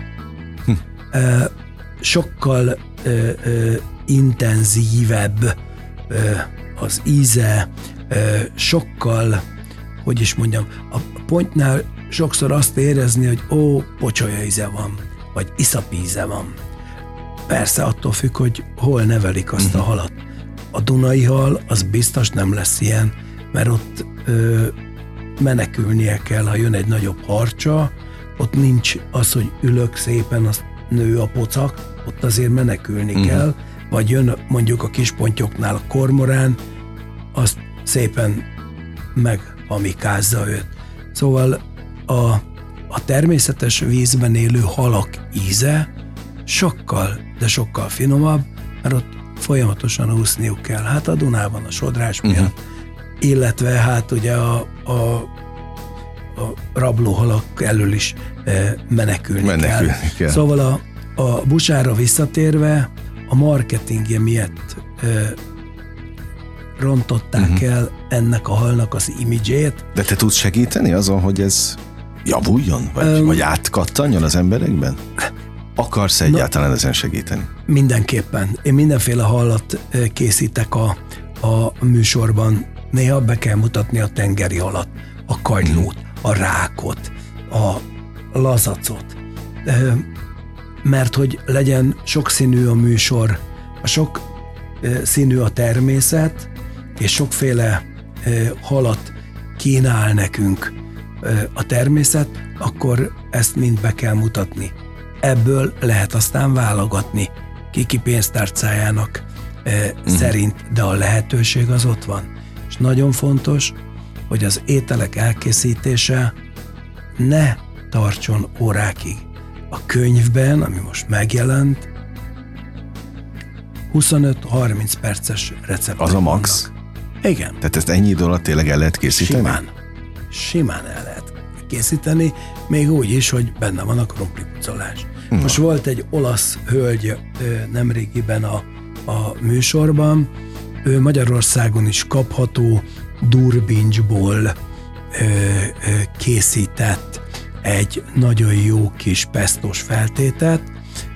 Hm. Sokkal ö, ö, intenzívebb ö, az íze, ö, sokkal, hogy is mondjam, a pontnál sokszor azt érezni, hogy ó, pocsolya íze van, vagy iszapíze van. Persze attól függ, hogy hol nevelik azt uh-huh. a halat a Dunai hal az biztos nem lesz ilyen, mert ott ö, menekülnie kell, ha jön egy nagyobb harcsa, ott nincs az, hogy ülök szépen, az nő a pocak, ott azért menekülni uh-huh. kell, vagy jön mondjuk a kispontyoknál a kormorán, azt szépen amikázza őt. Szóval a, a természetes vízben élő halak íze sokkal, de sokkal finomabb, mert ott folyamatosan úszniuk kell. Hát a Dunában a sodrás miatt, uh-huh. illetve hát ugye a, a, a rablóhalak elől is menekülni, menekülni kell. kell. Szóval a, a busára visszatérve, a marketingje miatt e, rontották uh-huh. el ennek a halnak az imidzsét. De te tudsz segíteni azon, hogy ez javuljon? Vagy, um, vagy átkattanjon az emberekben? Akarsz egyáltalán Na, ezen segíteni? Mindenképpen. Én mindenféle hallat készítek a, a műsorban. Néha be kell mutatni a tengeri halat, a kagylót, a rákot, a lazacot. Mert hogy legyen sokszínű a műsor, a sok színű a természet, és sokféle halat kínál nekünk a természet, akkor ezt mind be kell mutatni. Ebből lehet aztán válogatni, kiki pénztárcájának uh-huh. szerint, de a lehetőség az ott van. És nagyon fontos, hogy az ételek elkészítése ne tartson órákig. A könyvben, ami most megjelent, 25-30 perces receptek Az a max? Vannak. Igen. Tehát ezt ennyi idő alatt tényleg el lehet készíteni? Simán. Simán el lehet készíteni, még úgy is, hogy benne van a krumplipucolás. Most volt egy olasz hölgy nemrégiben a, a műsorban, ő Magyarországon is kapható Durbincsból készített egy nagyon jó kis pestos feltétet,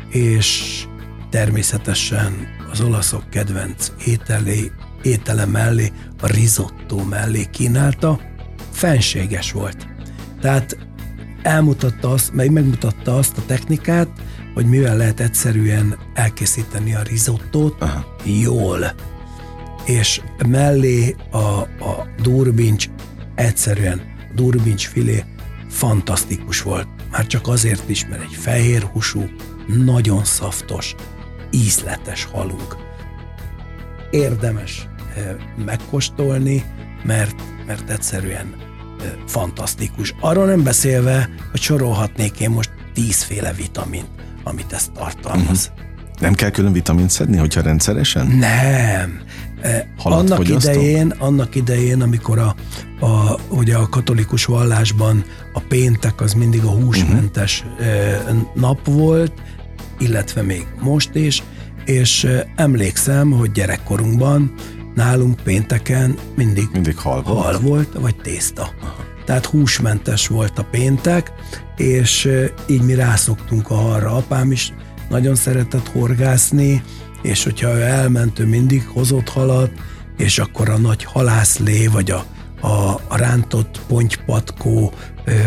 és természetesen az olaszok kedvenc ételé, étele mellé, a risotto mellé kínálta, fenséges volt. Tehát elmutatta azt, meg megmutatta azt a technikát, hogy mivel lehet egyszerűen elkészíteni a risottót Aha. jól. És mellé a, a durbincs egyszerűen, a durbincs filé fantasztikus volt. Már csak azért is, mert egy fehér húsú, nagyon szaftos, ízletes halunk. Érdemes megkóstolni, mert, mert egyszerűen fantasztikus. Arról nem beszélve, hogy sorolhatnék én most tízféle vitamint, amit ez tartalmaz. Uh-huh. Nem kell külön vitamint szedni, hogyha rendszeresen? Nem. Halat annak fogyasztom? idején, annak idején, amikor a, a, ugye a katolikus vallásban a péntek az mindig a húsmentes uh-huh. nap volt, illetve még most is, és emlékszem, hogy gyerekkorunkban nálunk pénteken mindig, mindig hal volt, hal volt vagy tészta. Aha. Tehát húsmentes volt a péntek, és így mi rászoktunk a halra. Apám is nagyon szeretett horgászni, és hogyha ő elment, ő mindig hozott halat, és akkor a nagy halászlé, vagy a, a, a rántott pontypatkó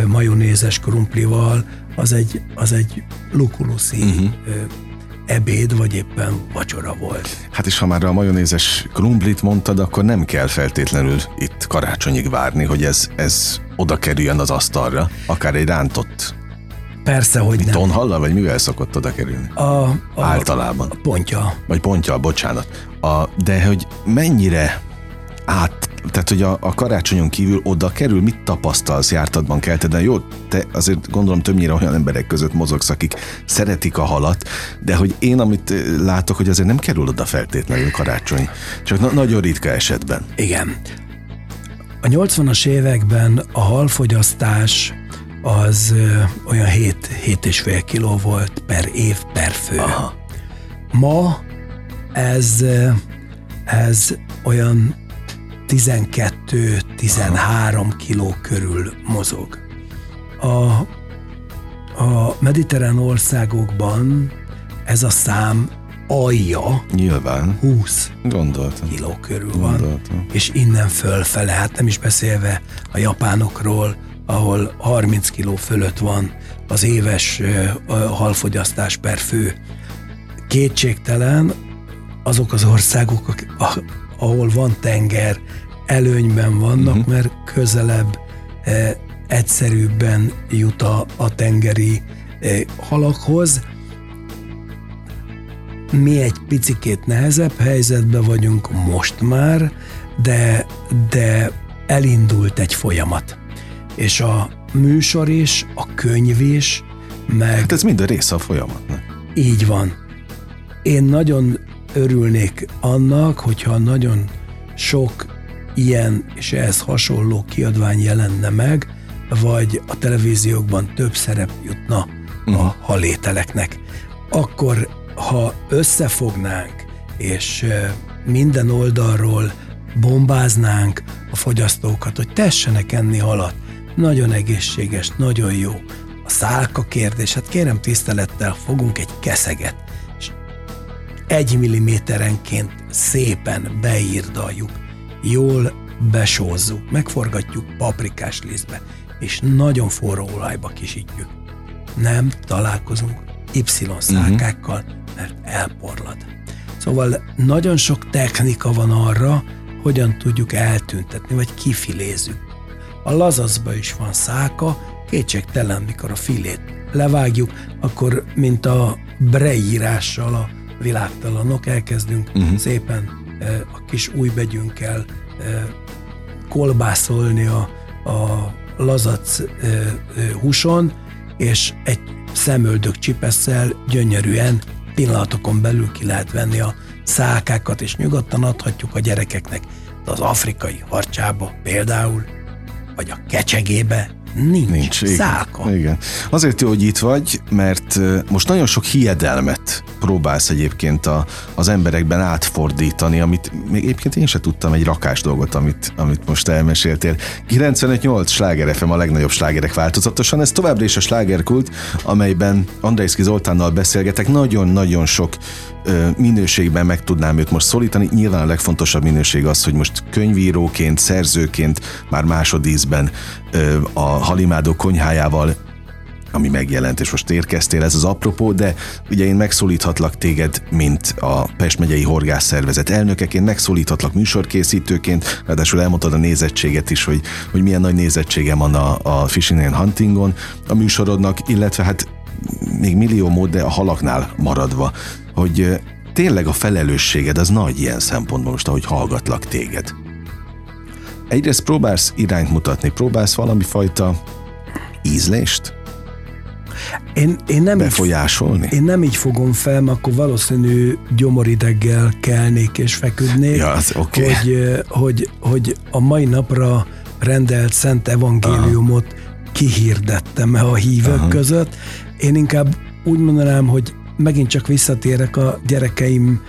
majonézes krumplival, az egy, az egy lukuluszi uh-huh ebéd, vagy éppen vacsora volt. Hát és ha már a majonézes krumplit mondtad, akkor nem kell feltétlenül itt karácsonyig várni, hogy ez, ez oda kerüljön az asztalra, akár egy rántott Persze, hogy nem. Tonhalla, vagy mivel szokott oda kerülni? A, a, Általában. A pontja. Vagy pontja, bocsánat. A, de hogy mennyire át tehát, hogy a, a karácsonyon kívül oda kerül, mit tapasztalsz jártatban, kelteden? Jó, te azért gondolom többnyire olyan emberek között mozogsz, akik szeretik a halat, de hogy én, amit eh, látok, hogy azért nem kerül oda feltétlenül karácsony. Csak na- nagyon ritka esetben. Igen. A 80-as években a halfogyasztás az ö, olyan 7, 7,5 kiló volt per év, per fő. Aha. Ma ez, ez olyan 12-13 kiló körül mozog. A, a mediterrán országokban ez a szám alja Nyilván. 20 Gondoltam. kiló körül van. Gondoltam. És innen fölfele, hát nem is beszélve a japánokról, ahol 30 kiló fölött van az éves halfogyasztás per fő. Kétségtelen azok az országok, ahol van tenger, előnyben vannak, uh-huh. mert közelebb, e, egyszerűbben jut a, a tengeri e, halakhoz. Mi egy picikét nehezebb helyzetben vagyunk most már, de, de elindult egy folyamat. És a műsor is, a könyv is, meg... Hát ez mind a része a folyamatnak. Így van. Én nagyon örülnék annak, hogyha nagyon sok ilyen és ehhez hasonló kiadvány jelenne meg, vagy a televíziókban több szerep jutna a uh-huh. halételeknek. Akkor, ha összefognánk, és minden oldalról bombáznánk a fogyasztókat, hogy tessenek enni halat, nagyon egészséges, nagyon jó. A szálka kérdés, hát kérem tisztelettel fogunk egy keszeget, egy milliméterenként szépen beírdaljuk, jól besózzuk, megforgatjuk paprikás lisztbe, és nagyon forró olajba kisítjük. Nem találkozunk Y-szálkákkal, mert elporlad. Szóval nagyon sok technika van arra, hogyan tudjuk eltüntetni, vagy kifilézzük. A lazaszba is van száka, kétségtelen, mikor a filét levágjuk, akkor mint a breírással a világtalanok, elkezdünk uh-huh. szépen a kis új begyünkkel kolbászolni a, a lazac húson, és egy szemöldök csipesszel gyönyörűen pillanatokon belül ki lehet venni a szákákat, és nyugodtan adhatjuk a gyerekeknek. Az afrikai harcsába például, vagy a kecsegébe nincs, nincs szálka. Igen, igen. Azért jó, hogy itt vagy, mert most nagyon sok hiedelmet próbálsz egyébként a, az emberekben átfordítani, amit még egyébként én sem tudtam egy rakás dolgot, amit, amit most elmeséltél. 95-8 sláger FM a legnagyobb slágerek változatosan, ez továbbra is a slágerkult, amelyben Andrejszki Zoltánnal beszélgetek, nagyon-nagyon sok minőségben meg tudnám őt most szólítani. Nyilván a legfontosabb minőség az, hogy most könyvíróként, szerzőként, már másodízben a Halimádó konyhájával ami megjelent, és most érkeztél, ez az apropó, de ugye én megszólíthatlak téged, mint a Pest megyei horgász szervezet elnökeként, megszólíthatlak műsorkészítőként, ráadásul elmondtad a nézettséget is, hogy, hogy milyen nagy nézettsége van a, a Fishing and Huntingon a műsorodnak, illetve hát még millió mód, de a halaknál maradva, hogy tényleg a felelősséged az nagy ilyen szempontból most, ahogy hallgatlak téged. Egyrészt próbálsz irányt mutatni, próbálsz valami fajta ízlést? Én, én nem befolyásolni? Így, én nem így fogom fel, mert akkor valószínű gyomorideggel kelnék és feküdnék, ja, az okay. hogy, hogy, hogy a mai napra rendelt Szent Evangéliumot Aha. kihirdettem a hívők Aha. között. Én inkább úgy mondanám, hogy megint csak visszatérek a gyerekeim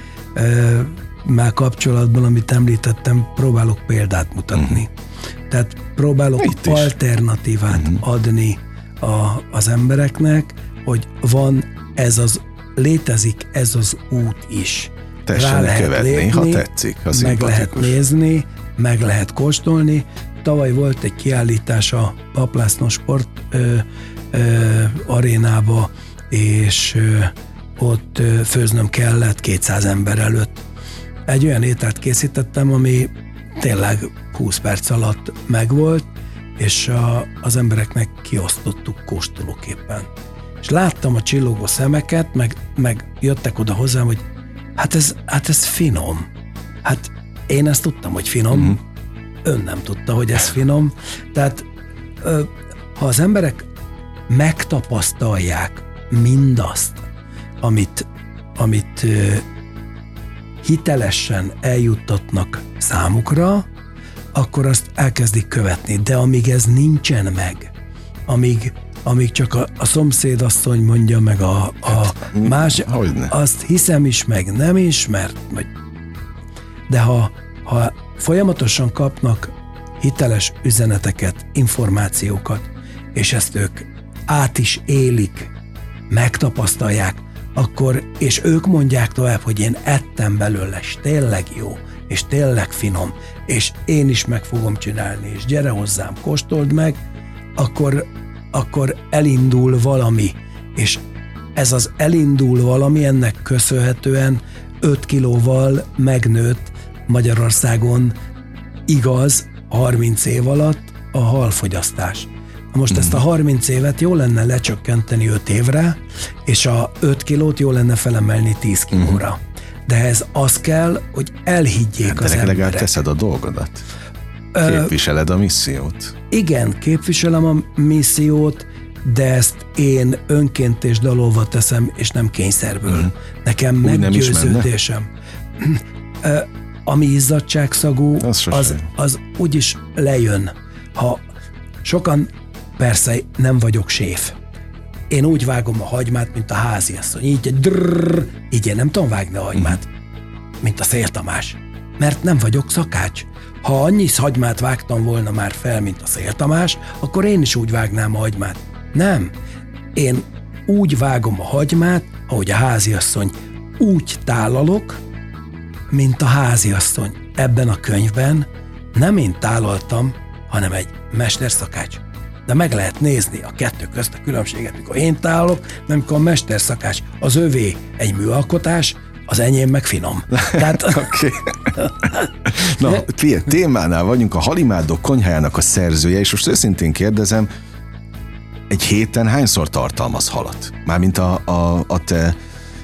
már kapcsolatban, amit említettem, próbálok példát mutatni. Uh-huh. Tehát próbálok Itt alternatívát uh-huh. adni a, az embereknek, hogy van ez az, létezik ez az út is. Tessenek lehet követni, lépni, ha tetszik, ha Meg lehet nézni, meg lehet kóstolni. Tavaly volt egy kiállítás a Paplászló Sport ö, ö, arénába, és ö, ott főznöm kellett 200 ember előtt. Egy olyan ételt készítettem, ami tényleg 20 perc alatt megvolt, és a, az embereknek kiosztottuk kóstolóképpen. És láttam a csillogó szemeket, meg, meg jöttek oda hozzám, hogy hát ez, hát ez finom. Hát én ezt tudtam, hogy finom, mm-hmm. ön nem tudta, hogy ez finom. Tehát ha az emberek megtapasztalják mindazt, amit, amit hitelesen eljuttatnak számukra, akkor azt elkezdik követni. De amíg ez nincsen meg, amíg, amíg csak a, a szomszédasszony mondja meg a, a hát, más, azt hiszem is meg, nem is, mert. De ha, ha folyamatosan kapnak hiteles üzeneteket, információkat, és ezt ők át is élik, megtapasztalják, akkor, és ők mondják tovább, hogy én ettem belőle, és tényleg jó, és tényleg finom, és én is meg fogom csinálni, és gyere hozzám, kóstold meg, akkor, akkor elindul valami, és ez az elindul valami, ennek köszönhetően 5 kilóval megnőtt Magyarországon igaz 30 év alatt a halfogyasztás. Most mm. ezt a 30 évet jó lenne lecsökkenteni 5 évre, és a 5 kilót jó lenne felemelni 10 kilóra. Mm de ez az kell, hogy elhiggyék hát, az emberek. legalább teszed a dolgodat. Képviseled a missziót. Igen, képviselem a missziót, de ezt én önként és dalolva teszem, és nem kényszerből. Mm. Nekem Úgy meggyőződésem. Ami izzadságszagú, az, az, az úgyis lejön. Ha sokan, persze nem vagyok séf, én úgy vágom a hagymát, mint a háziasszony. Így egy drrrr, így én nem tudom vágni a hagymát, mint a Szél Tamás. Mert nem vagyok szakács. Ha annyi hagymát vágtam volna már fel, mint a Szél Tamás, akkor én is úgy vágnám a hagymát. Nem. Én úgy vágom a hagymát, ahogy a háziasszony. Úgy tálalok, mint a háziasszony. Ebben a könyvben nem én tálaltam, hanem egy mesterszakács de meg lehet nézni a kettő közt a különbséget, mikor én tálok, nem mikor a mesterszakács, az övé egy műalkotás, az enyém meg finom. Tehát... okay. Na, figyelj, témánál vagyunk, a Halimádok konyhájának a szerzője, és most őszintén kérdezem, egy héten hányszor tartalmaz halat? Mármint a, a, a te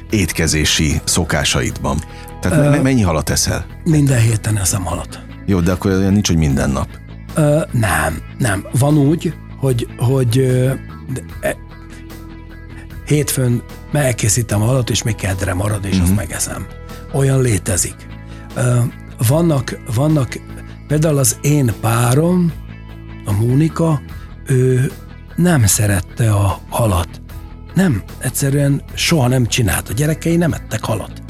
étkezési szokásaidban? Tehát uh, mennyi halat eszel? Minden héten eszem halat. Jó, de akkor olyan nincs, hogy minden nap. Uh, nem, nem. Van úgy, hogy, hogy de, hétfőn elkészítem a halat, és még kedre marad, és uh-huh. azt mhm. megeszem. Olyan létezik. Vannak, vannak, például az én párom, a Mónika, ő nem szerette a halat. Nem, egyszerűen soha nem csinált. A gyerekei nem ettek halat.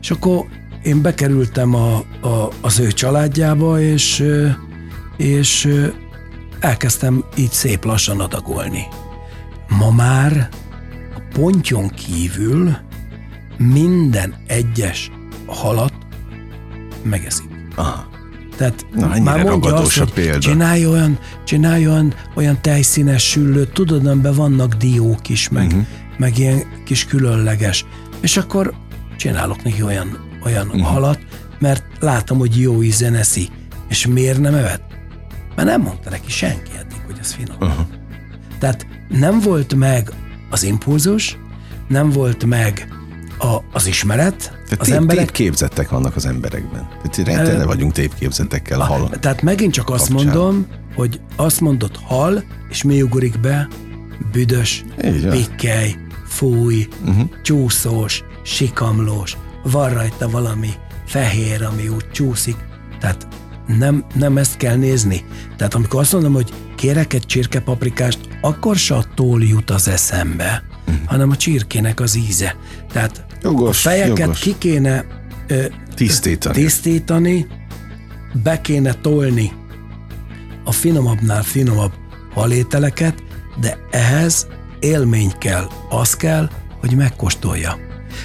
És akkor én bekerültem a, a, az ő családjába, és, és elkezdtem így szép lassan adagolni. Ma már a pontyon kívül minden egyes halat megeszik. Aha. Tehát Na, már mondja azt, hogy példa. csinálj olyan, csinálj olyan, olyan tejszínes süllőt, tudod, amiben vannak diók is, meg, uh-huh. meg ilyen kis különleges. És akkor csinálok neki olyan, olyan uh-huh. halat, mert látom, hogy jó ízen eszi. És miért nem evett? Mert nem mondta neki senki eddig, hogy ez finom. Uh-huh. Tehát nem volt meg az impulzus, nem volt meg a, az ismeret. Tehát az tép, emberek... Tépképzettek vannak az emberekben. Tehát rendtele vagyunk tépképzetekkel. Hal. Tehát megint csak azt kapcsán. mondom, hogy azt mondott hal, és mi ugrik be? Büdös, pikkely, fúj, uh-huh. csúszós, sikamlós, van rajta valami fehér, ami úgy csúszik. Tehát nem, nem ezt kell nézni. Tehát amikor azt mondom, hogy kérek egy csirkepaprikást, akkor se attól jut az eszembe, uh-huh. hanem a csirkének az íze. Tehát Jogos, a fejeket jogos. ki kéne ö, tisztítani. tisztítani, be kéne tolni a finomabbnál finomabb halételeket, de ehhez élmény kell. Az kell, hogy megkóstolja.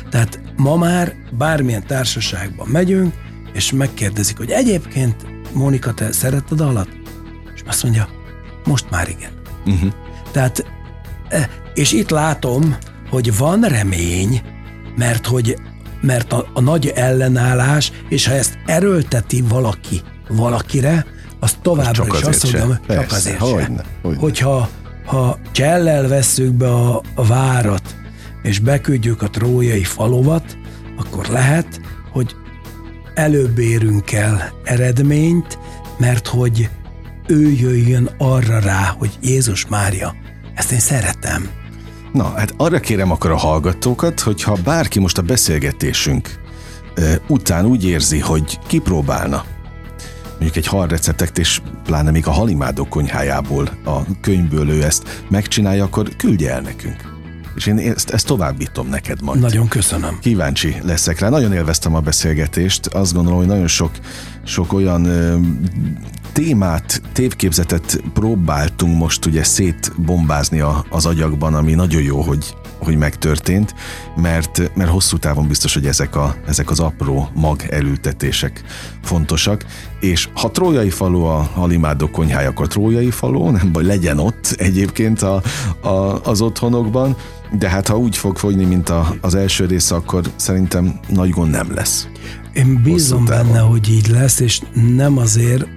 Tehát ma már bármilyen társaságban megyünk, és megkérdezik, hogy egyébként Mónika, te szereted a halat? És azt mondja, most már igen. Uh-huh. Tehát, e, és itt látom, hogy van remény, mert hogy mert a, a nagy ellenállás, és ha ezt erőlteti valaki valakire, az továbbra is azt mondom, csak azért hogyne, se. Hogyne. Hogyha ha csellel vesszük be a, a várat, és beküldjük a trójai falovat, akkor lehet, hogy előbb érünk el eredményt, mert hogy ő jöjjön arra rá, hogy Jézus Mária, ezt én szeretem. Na, hát arra kérem akkor a hallgatókat, hogy ha bárki most a beszélgetésünk után úgy érzi, hogy kipróbálna mondjuk egy halreceptet, és pláne még a halimádok konyhájából, a könyvből ő ezt megcsinálja, akkor küldje el nekünk. És én ezt, ezt továbbítom neked majd. Nagyon köszönöm. Kíváncsi leszek rá. Nagyon élveztem a beszélgetést. Azt gondolom, hogy nagyon sok, sok olyan ö, témát, tévképzetet próbáltunk most ugye szétbombázni a, az agyakban, ami nagyon jó, hogy, hogy megtörtént, mert, mert hosszú távon biztos, hogy ezek, a, ezek az apró mag elültetések fontosak, és ha trójai falu a halimádok konyhája, akkor trójai falu, nem baj, legyen ott egyébként a, a, az otthonokban, de hát ha úgy fog fogyni, mint a, az első része, akkor szerintem nagy gond nem lesz. Én bízom benne, hogy így lesz, és nem azért,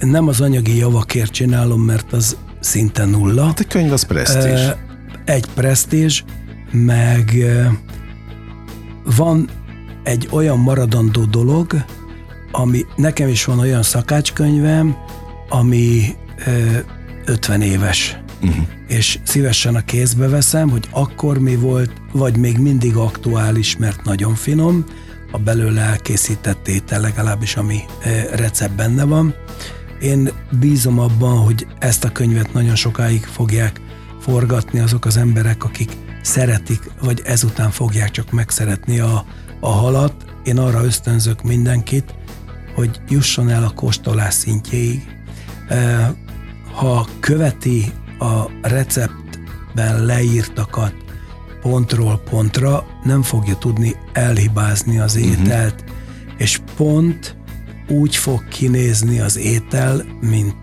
nem az anyagi javakért csinálom, mert az szinte nulla. Hát egy könyv az presztízs. Egy presztízs, meg van egy olyan maradandó dolog, ami nekem is van olyan szakácskönyvem, ami 50 éves uh-huh. és szívesen a kézbe veszem, hogy akkor mi volt, vagy még mindig aktuális, mert nagyon finom, a belőle elkészített étel, legalábbis ami recept benne van. Én bízom abban, hogy ezt a könyvet nagyon sokáig fogják forgatni azok az emberek, akik szeretik, vagy ezután fogják csak megszeretni a, a halat. Én arra ösztönzök mindenkit, hogy jusson el a kóstolás szintjéig. Ha követi a receptben leírtakat pontról pontra, nem fogja tudni elhibázni az mhm. ételt, uh-huh. és pont úgy fog kinézni az étel, mint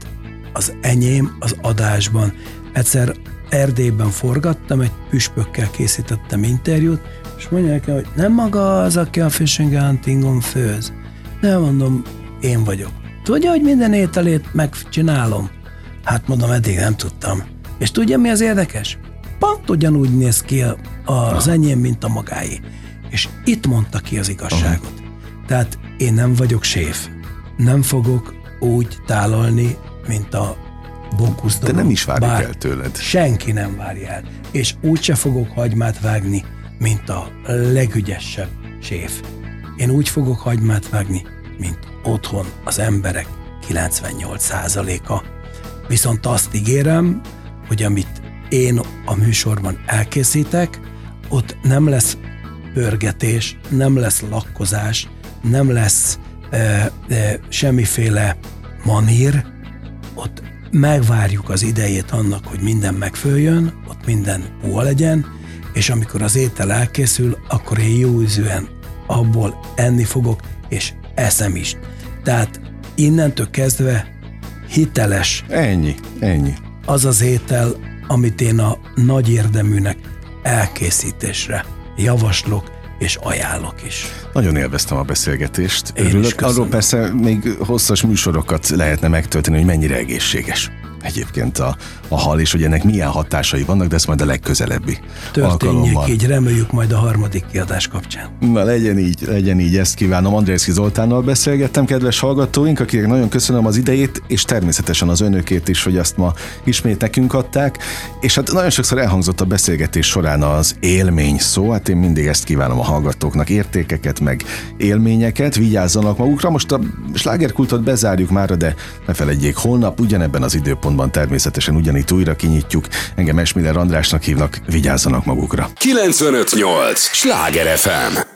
az enyém az adásban. Egyszer Erdélyben forgattam, egy püspökkel készítettem interjút, és mondja nekem, hogy nem maga az, aki a Fishing Huntingon főz. Nem mondom, én vagyok. Tudja, hogy minden ételét megcsinálom? Hát mondom, eddig nem tudtam. És tudja, mi az érdekes? Pont ugyanúgy néz ki a, az enyém, mint a magáé. És itt mondta ki az igazságot. Tehát én nem vagyok séf. Nem fogok úgy tálalni, mint a bókusz De nem is várjuk el tőled. Senki nem várja el. És úgyse fogok hagymát vágni, mint a legügyesebb séf. Én úgy fogok hagymát vágni, mint otthon az emberek 98%-a. Viszont azt ígérem, hogy amit én a műsorban elkészítek, ott nem lesz pörgetés, nem lesz lakkozás, nem lesz e, e, semmiféle manír, ott megvárjuk az idejét annak, hogy minden megfőjön, ott minden puha legyen, és amikor az étel elkészül, akkor én jó ízűen abból enni fogok, és eszem is. Tehát innentől kezdve hiteles. Ennyi, ennyi. Az az étel, amit én a nagy érdeműnek elkészítésre javaslok, és ajánlok is. Nagyon élveztem a beszélgetést. Én Örülök. Arról persze még hosszas műsorokat lehetne megtölteni, hogy mennyire egészséges egyébként a, a hal, és hogy ennek milyen hatásai vannak, de ez majd a legközelebbi Történjék alkalommal. így, reméljük majd a harmadik kiadás kapcsán. Na legyen így, legyen így, ezt kívánom. Andrészki Zoltánnal beszélgettem, kedves hallgatóink, akiknek nagyon köszönöm az idejét, és természetesen az önökét is, hogy azt ma ismét nekünk adták. És hát nagyon sokszor elhangzott a beszélgetés során az élmény szó, hát én mindig ezt kívánom a hallgatóknak, értékeket, meg élményeket, vigyázzanak magukra. Most a slágerkultot bezárjuk már, de ne felejtjék, holnap ugyanebben az időpontban természetesen ugyanitt újra kinyitjuk. Engem Esmiller Andrásnak hívnak, vigyázzanak magukra. 958! Sláger FM!